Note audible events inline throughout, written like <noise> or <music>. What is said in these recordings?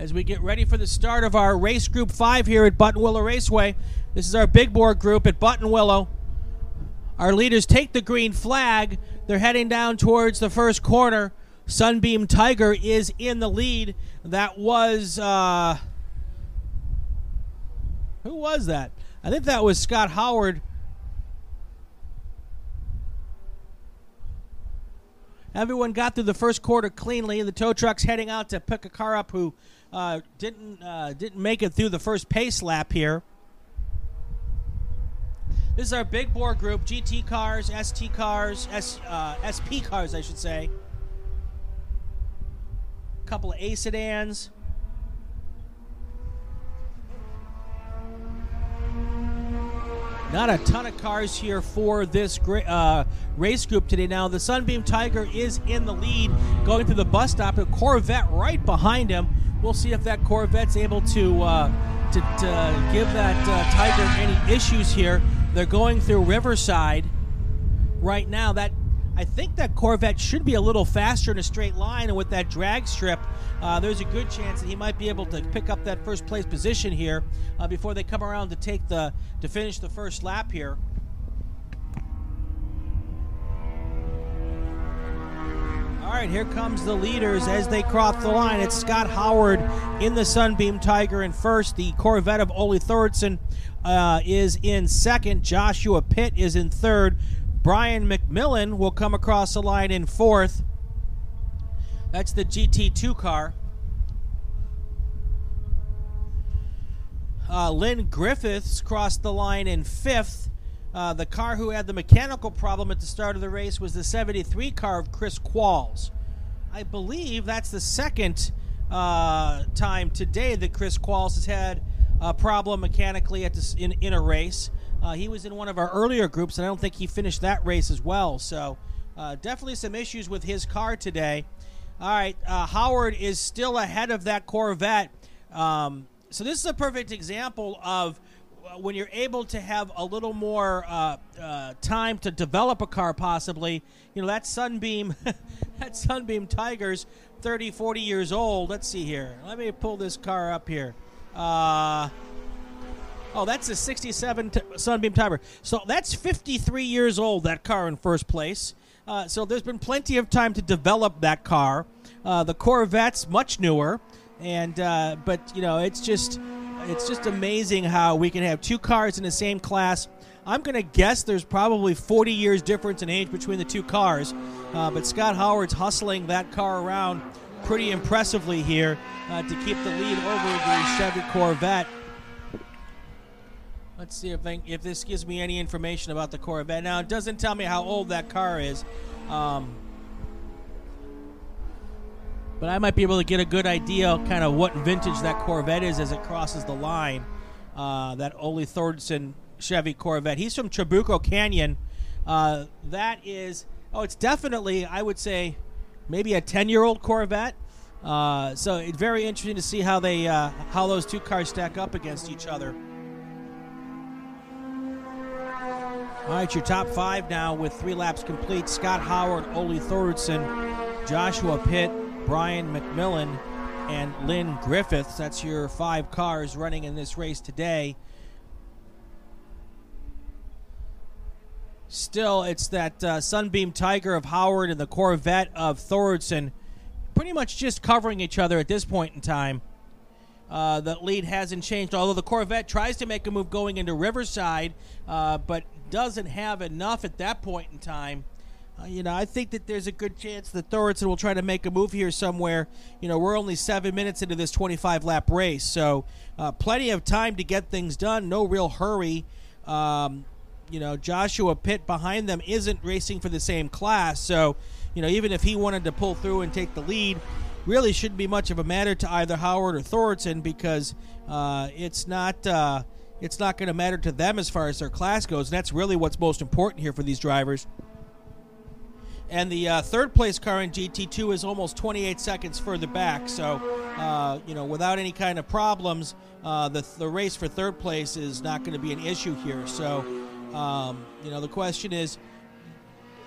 as we get ready for the start of our race group five here at Buttonwillow Raceway. This is our big bore group at Buttonwillow. Our leaders take the green flag. They're heading down towards the first corner. Sunbeam Tiger is in the lead. That was uh, who was that? I think that was Scott Howard. Everyone got through the first quarter cleanly. The tow truck's heading out to pick a car up who uh, didn't uh, didn't make it through the first pace lap here. This is our big bore group: GT cars, ST cars, S, uh, SP cars, I should say. A couple of A sedans. Not a ton of cars here for this uh, race group today. Now, the Sunbeam Tiger is in the lead going through the bus stop. A Corvette right behind him. We'll see if that Corvette's able to, uh, to, to, give that uh, Tiger any issues here. They're going through Riverside right now. That I think that Corvette should be a little faster in a straight line, and with that drag strip, uh, there's a good chance that he might be able to pick up that first place position here uh, before they come around to take the to finish the first lap here. All right, here comes the leaders as they cross the line. It's Scott Howard in the Sunbeam Tiger in first. The Corvette of Ole Thorson uh, is in second. Joshua Pitt is in third. Brian McMillan will come across the line in fourth. That's the GT2 car. Uh, Lynn Griffiths crossed the line in fifth. Uh, the car who had the mechanical problem at the start of the race was the 73 car of Chris Qualls. I believe that's the second uh, time today that Chris Qualls has had a problem mechanically at this, in, in a race. Uh, he was in one of our earlier groups, and I don't think he finished that race as well. So, uh, definitely some issues with his car today. All right, uh, Howard is still ahead of that Corvette. Um, so, this is a perfect example of uh, when you're able to have a little more uh, uh, time to develop a car, possibly. You know, that Sunbeam, <laughs> that Sunbeam Tiger's 30, 40 years old. Let's see here. Let me pull this car up here. Uh, Oh, that's a 67 t- Sunbeam Tiger. So that's 53 years old, that car in first place. Uh, so there's been plenty of time to develop that car. Uh, the Corvette's much newer, and uh, but you know it's just it's just amazing how we can have two cars in the same class. I'm to guess there's probably 40 years difference in age between the two cars, uh, but Scott Howard's hustling that car around pretty impressively here uh, to keep the lead over the Chevy Corvette. Let's see if I, if this gives me any information about the Corvette. Now it doesn't tell me how old that car is, um, but I might be able to get a good idea, kind of what vintage that Corvette is as it crosses the line. Uh, that Ole Thorson Chevy Corvette. He's from Trabuco Canyon. Uh, that is, oh, it's definitely, I would say, maybe a ten-year-old Corvette. Uh, so it's very interesting to see how they uh, how those two cars stack up against each other. All right, your top five now with three laps complete. Scott Howard, Ole Thorson, Joshua Pitt, Brian McMillan, and Lynn Griffiths. That's your five cars running in this race today. Still, it's that uh, Sunbeam Tiger of Howard and the Corvette of Thorson pretty much just covering each other at this point in time. Uh, the lead hasn't changed, although the Corvette tries to make a move going into Riverside, uh, but doesn't have enough at that point in time. Uh, you know, I think that there's a good chance that Thorson will try to make a move here somewhere. You know, we're only seven minutes into this 25 lap race, so uh, plenty of time to get things done. No real hurry. Um, you know, Joshua Pitt behind them isn't racing for the same class, so you know, even if he wanted to pull through and take the lead, really shouldn't be much of a matter to either Howard or Thorson because uh, it's not. It's not going to matter to them as far as their class goes. And that's really what's most important here for these drivers. And the uh, third place car in GT2 is almost 28 seconds further back. So, uh, you know, without any kind of problems, uh, the, the race for third place is not going to be an issue here. So, um, you know, the question is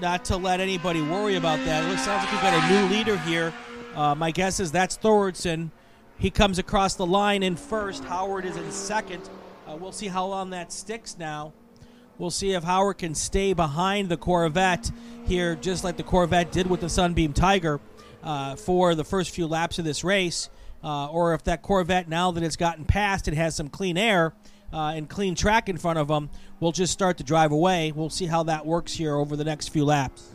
not to let anybody worry about that. It sounds like we've got a new leader here. Uh, my guess is that's Thorson he comes across the line in first. Howard is in second. Uh, we'll see how long that sticks now. We'll see if Howard can stay behind the Corvette here, just like the Corvette did with the Sunbeam Tiger uh, for the first few laps of this race, uh, or if that Corvette, now that it's gotten past, it has some clean air uh, and clean track in front of them, will just start to drive away. We'll see how that works here over the next few laps.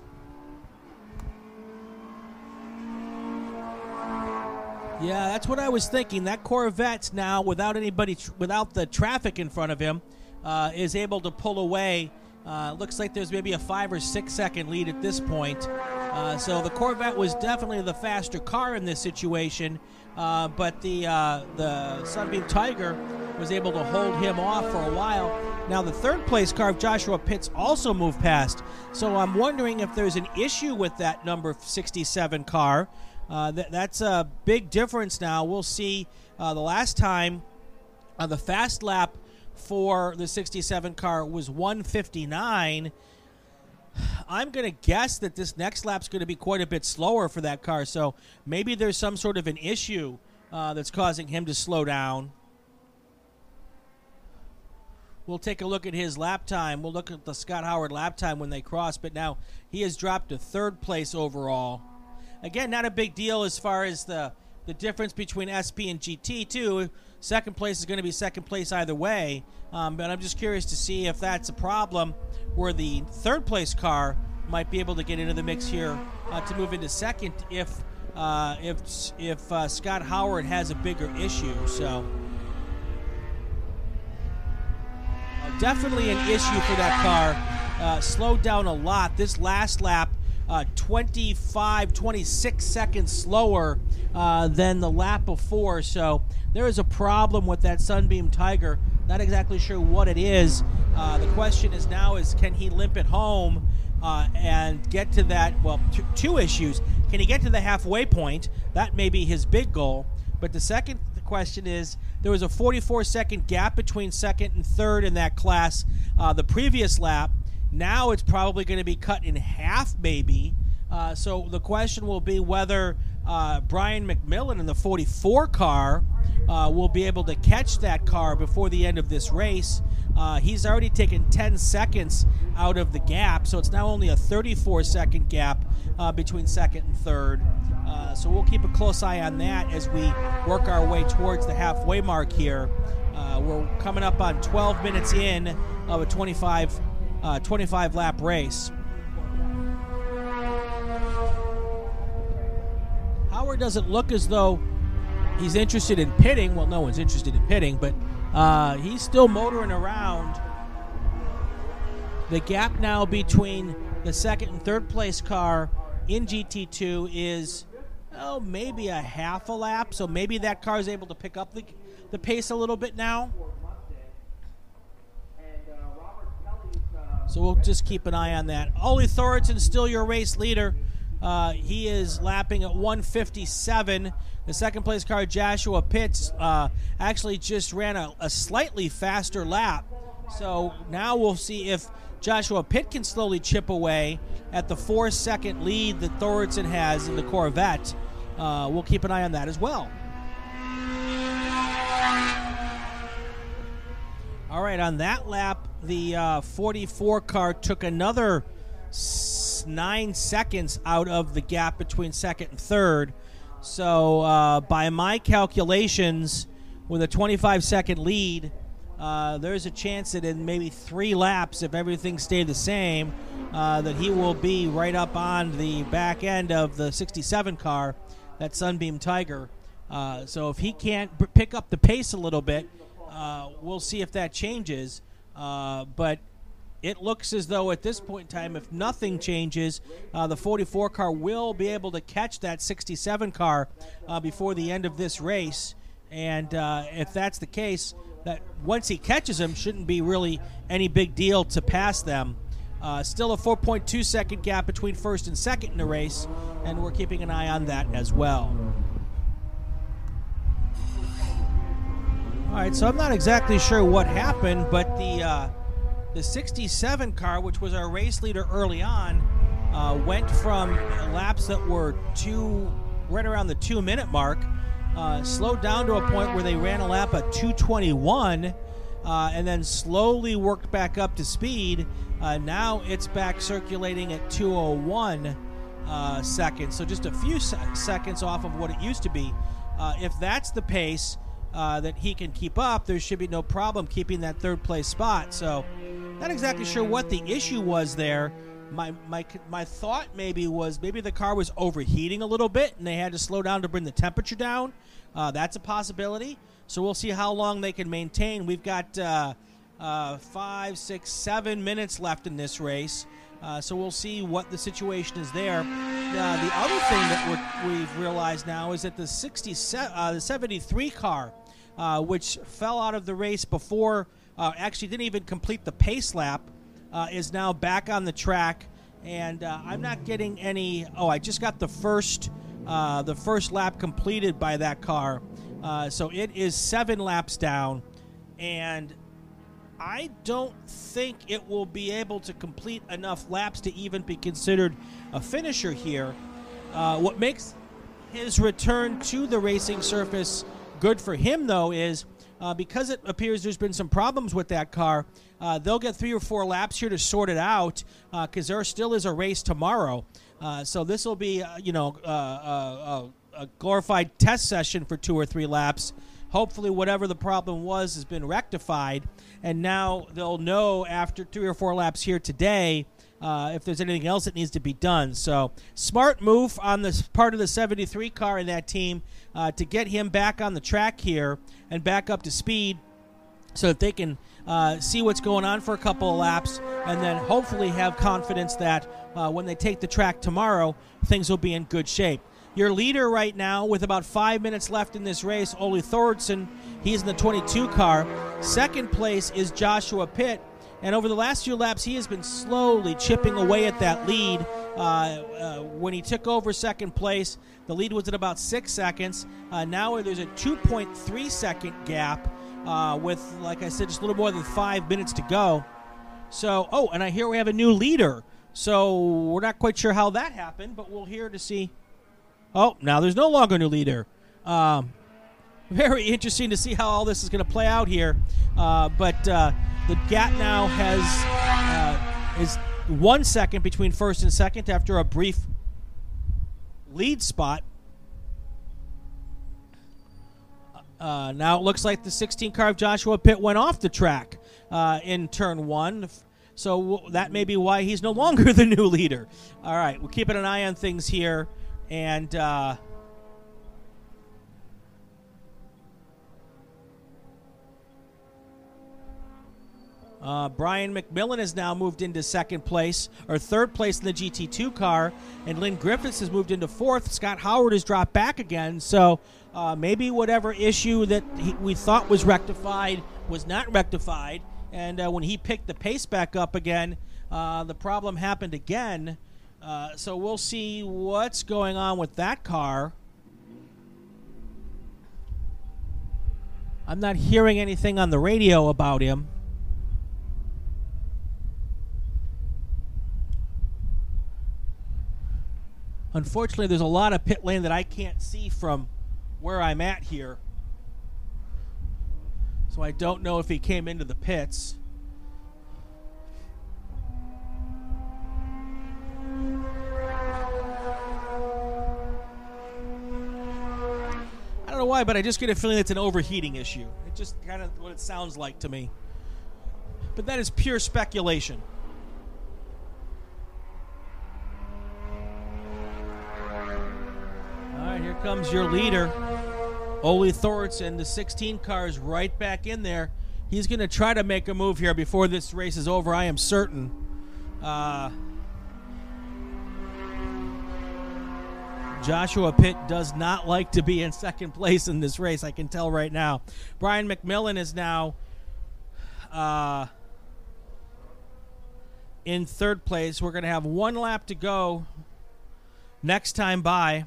Yeah, that's what I was thinking. That Corvette's now without anybody, without the traffic in front of him, uh, is able to pull away. Uh, looks like there's maybe a five or six second lead at this point. Uh, so the Corvette was definitely the faster car in this situation, uh, but the uh, the Sunbeam Tiger was able to hold him off for a while. Now the third place car of Joshua Pitts also moved past. So I'm wondering if there's an issue with that number 67 car. Uh, th- that's a big difference now. We'll see. Uh, the last time, uh, the fast lap for the 67 car was 159. I'm going to guess that this next lap's going to be quite a bit slower for that car. So maybe there's some sort of an issue uh, that's causing him to slow down. We'll take a look at his lap time. We'll look at the Scott Howard lap time when they cross, but now he has dropped to third place overall. Again, not a big deal as far as the the difference between SP and GT2. Second place is going to be second place either way, um, but I'm just curious to see if that's a problem where the third place car might be able to get into the mix here uh, to move into second if uh, if if uh, Scott Howard has a bigger issue. So uh, definitely an issue for that car. Uh, slowed down a lot. This last lap uh, 25, 26 seconds slower uh, than the lap before. So there is a problem with that Sunbeam Tiger. Not exactly sure what it is. Uh, the question is now is can he limp it home uh, and get to that? Well, t- two issues. Can he get to the halfway point? That may be his big goal. But the second question is there was a 44 second gap between second and third in that class uh, the previous lap. Now it's probably going to be cut in half, maybe. Uh, so the question will be whether uh, Brian McMillan in the 44 car uh, will be able to catch that car before the end of this race. Uh, he's already taken 10 seconds out of the gap, so it's now only a 34 second gap uh, between second and third. Uh, so we'll keep a close eye on that as we work our way towards the halfway mark here. we're coming up on 12 minutes in of a 25 uh, 25 lap race. Howard doesn't look as though he's interested in pitting. Well, no one's interested in pitting, but uh, he's still motoring around. The gap now between the second and third place car in GT2 is, oh, maybe a half a lap. So maybe that car is able to pick up the, the pace a little bit now. So we'll just keep an eye on that. Ole Thorson, still your race leader. Uh, he is lapping at 157. The second place car, Joshua Pitts, uh, actually just ran a, a, slightly faster lap. So now we'll see if Joshua Pitt can slowly chip away at the four second lead that Thorson has in the Corvette. Uh, we'll keep an eye on that as well. All right, on that lap, the uh, 44 car took another nine seconds out of the gap between second and third. So, uh, by my calculations, with a 25 second lead, uh, there's a chance that in maybe three laps, if everything stayed the same, uh, that he will be right up on the back end of the 67 car, that Sunbeam Tiger. Uh, so, if he can't b- pick up the pace a little bit, uh, we'll see if that changes. Uh, but it looks as though at this point in time, if nothing changes, uh, the 44 car will be able to catch that 67 car uh, before the end of this race. And uh, if that's the case, that once he catches them, shouldn't be really any big deal to pass them. Still a 4.2 second gap between first and second in the race, and we're keeping an eye on that as well. All right, so I'm not exactly sure what happened, but the uh, the 67 car, which was our race leader early on, uh, went from laps that were two right around the two minute mark uh, slowed down to a point where they ran a lap at 221 uh, and then slowly worked back up to speed. Uh, now it's back circulating at 201 uh, seconds, so just a few se- seconds off of what it used to be. If that's the pace uh, that he can keep up, there should be no problem keeping that third place spot. So, not exactly sure what the issue was there. My, my, my thought maybe was maybe the car was overheating a little bit and they had to slow down to bring the temperature down. Uh, that's a possibility. So we'll see how long they can maintain. We've got uh, uh, five, six, seven minutes left in this race. Uh, so we'll see what the situation is there. Uh, the other thing that we have realized now is that the 67, uh, the 73 car, uh, which fell out of the race before, actually didn't even complete the pace lap, is now back on the track. And I'm not getting any. Oh, I just got the first, the first lap completed by that car. Uh, so it is seven laps down, and I don't think it will be able to complete enough laps to even be considered a finisher here. Uh, what makes his return to the racing surface good for him, though, is uh, because it appears there's been some problems with that car. Uh, they'll get three or four laps here to sort it out because uh, there still is a race tomorrow. Uh, so this will be, uh, you know, a glorified test session for two or three laps. Hopefully, whatever the problem was has been rectified, and now they'll know after three or four laps here today uh, if there's anything else that needs to be done. So, smart move on the part of the 73 car in that team uh, to get him back on the track here and back up to speed so that they can uh, see what's going on for a couple of laps and then hopefully have confidence that uh, when they take the track tomorrow, things will be in good shape. Your leader right now, with about five minutes left in this race, Ole Thorson. He's in the 22 car. Second place is Joshua Pitt. And over the last few laps, he has been slowly chipping away at that lead. Uh, uh, when he took over second place, the lead was at about six seconds. Uh, now there's a 2.3 second gap uh, with, like I said, just a little more than five minutes to go. So, oh, and I hear we have a new leader. So we're not quite sure how that happened, but we'll hear to see Oh, now there's no longer a new leader. Um, <laughs> very interesting to see how all this is going to play out here. Uh, but uh, the gap now has uh, is one second between first and second after a brief lead spot. Uh, now it looks like the 16 car of Joshua Pitt went off the track uh, in turn one. So that may be why he's no longer <laughs> the new leader. All right, we're keeping an eye on things here. And uh, Brian McMillan has now moved into second place or third place in the GT2 car, and Lynn Griffiths has moved into fourth. Scott Howard has dropped back again, so uh, maybe whatever issue that he, we thought was rectified was not rectified, and uh, when he picked the pace back up again, uh, the problem happened again. Uh, so we'll see what's going on with that car. I'm not hearing anything on the radio about him. Unfortunately, there's a lot of pit lane that I can't see from where I'm at here. So I don't know if he came into the pits. I don't know why, but I just get a feeling it's an overheating issue. It just kind of what it sounds like to me. But that is pure speculation. All right, here comes your leader, Ole Thorson. The 16 car is right back in there. He's going to try to make a move here before this race is over. I am certain. Uh, Joshua Pitt does not like to be in second place in this race. I can tell right now. Brian McMillan is now uh, in third place. We're going to have one lap to go next time by.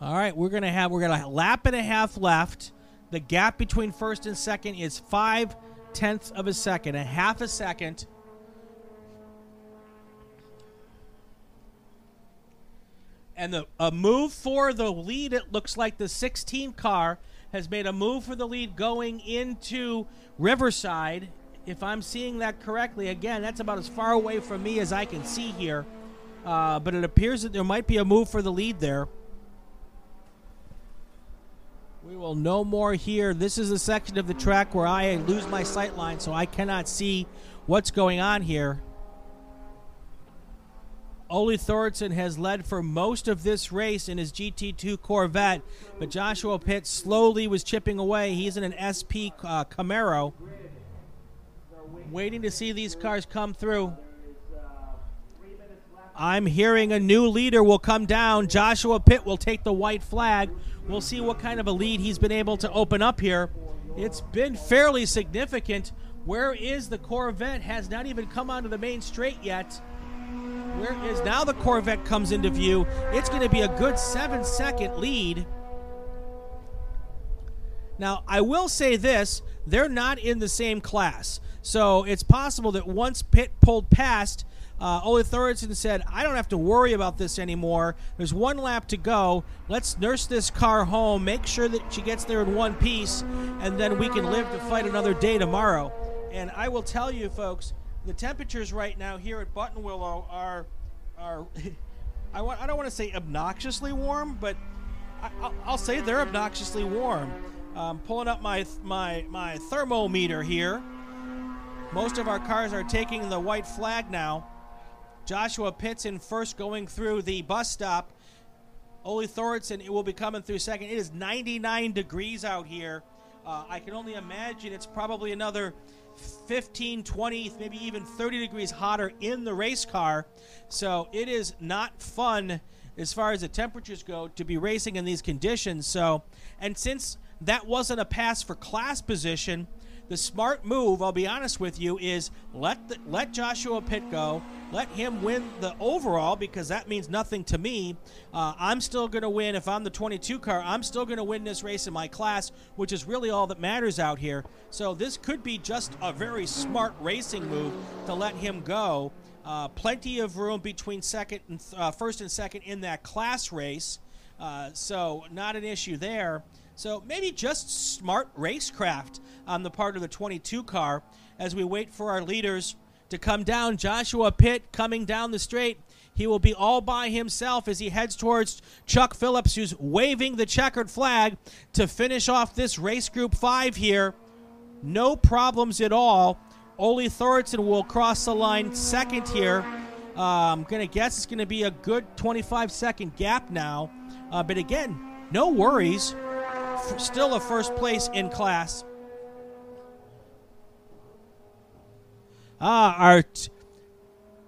All right, we're to have we're to lap and a half left. The gap between first and second is five tenths of a second, a half a second. And the a move for the lead, it looks like the 16 car has made a move for the lead going into Riverside. If I'm seeing that correctly, again, that's about as far away from me as I can see here. Uh, but it appears that there might be a move for the lead there. We will know more here. This is a section of the track where I lose my sight line, so I cannot see what's going on here. Ole Thorson has led for most of this race in his GT2 Corvette, but Joshua Pitt slowly was chipping away. He's in an SP uh, Camaro. Waiting to see these cars come through. I'm hearing a new leader will come down. Joshua Pitt will take the white flag. We'll see what kind of a lead he's been able to open up here. It's been fairly significant. Where is the Corvette? Has not even come onto the main straight yet. Where is now the Corvette comes into view? It's going to be a good seven second lead. Now, I will say this they're not in the same class. So it's possible that once Pitt pulled past, uh, Ole Thorson said, I don't have to worry about this anymore. There's one lap to go. Let's nurse this car home, make sure that she gets there in one piece, and then we can live to fight another day tomorrow. And I will tell you, folks, the temperatures right now here at Buttonwillow are are <laughs> I I don't want to say obnoxiously warm, but I, will say they're obnoxiously warm. Um, pulling up my my my thermometer here. Most of our cars are taking the white flag now. Joshua Pitts in first going through the bus stop. Ole Thorson it will be coming through second. It is 99 degrees out here. Uh, I can only imagine it's probably another 15, 20, maybe even 30 degrees hotter in the race car. So it is not fun as far as the temperatures go to be racing in these conditions. So, and since that wasn't a pass for class position, the smart move, I'll be honest with you, is let the, let Joshua Pitt go, let him win the overall because that means nothing to me. Uh, I'm still going to win if I'm the 22 car. I'm still going to win this race in my class, which is really all that matters out here. So this could be just a very smart racing move to let him go. Uh, plenty of room between second and uh, first and second in that class race, uh, so not an issue there. So maybe just smart racecraft on the part of the 22 car as we wait for our leaders to come down. Joshua Pitt coming down the straight. He will be all by himself as he heads towards Chuck Phillips, who's waving the checkered flag to finish off this race group five here. No problems at all. Ole Thorson will cross the line second here. Uh, I'm going to guess it's going to be a good 25 second gap now. Uh, but again, no worries still a first place in class. Ah, our t-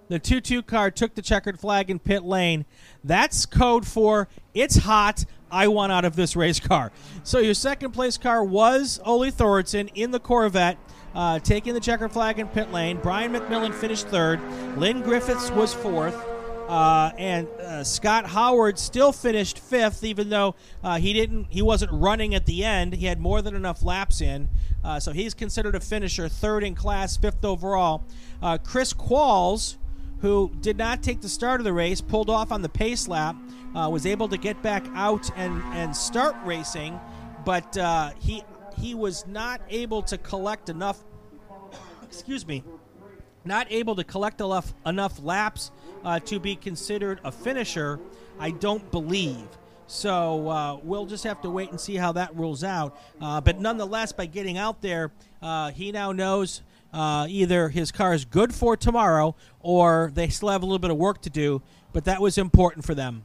the 2 2 car took the checkered flag in pit lane. That's code for it's hot. I want out of this race car. So your second place car was Ole Thorson in the Corvette, uh, taking the checkered flag in pit lane. Brian McMillan finished third. Lynn Griffiths was fourth. Uh, and uh, Scott Howard still finished fifth, even though uh, he didn't. He wasn't running at the end. He had more than enough laps in, uh, so he's considered a finisher, third in class, fifth overall. Uh, Chris Qualls, who did not take the start of the race, pulled off on the pace lap, uh, was able to get back out and and start racing, but he he was not able to collect enough. Excuse me not able to collect enough enough laps uh, to be considered a finisher, I don't believe. So uh, we'll just have to wait and see how that rules out. Uh, but nonetheless, by getting out there, uh, he now knows uh, either his car is good for tomorrow or they still have a little bit of work to do. But that was important for them.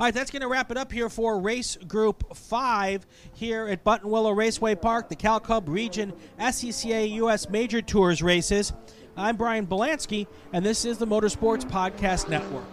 All right, that's going to wrap it up here for race group five here at Buttonwillow Raceway Park, the Cal Club Region SCCA U.S. Majors Tour races. I'm Brian Belansky, and this is the Motorsports Podcast Network.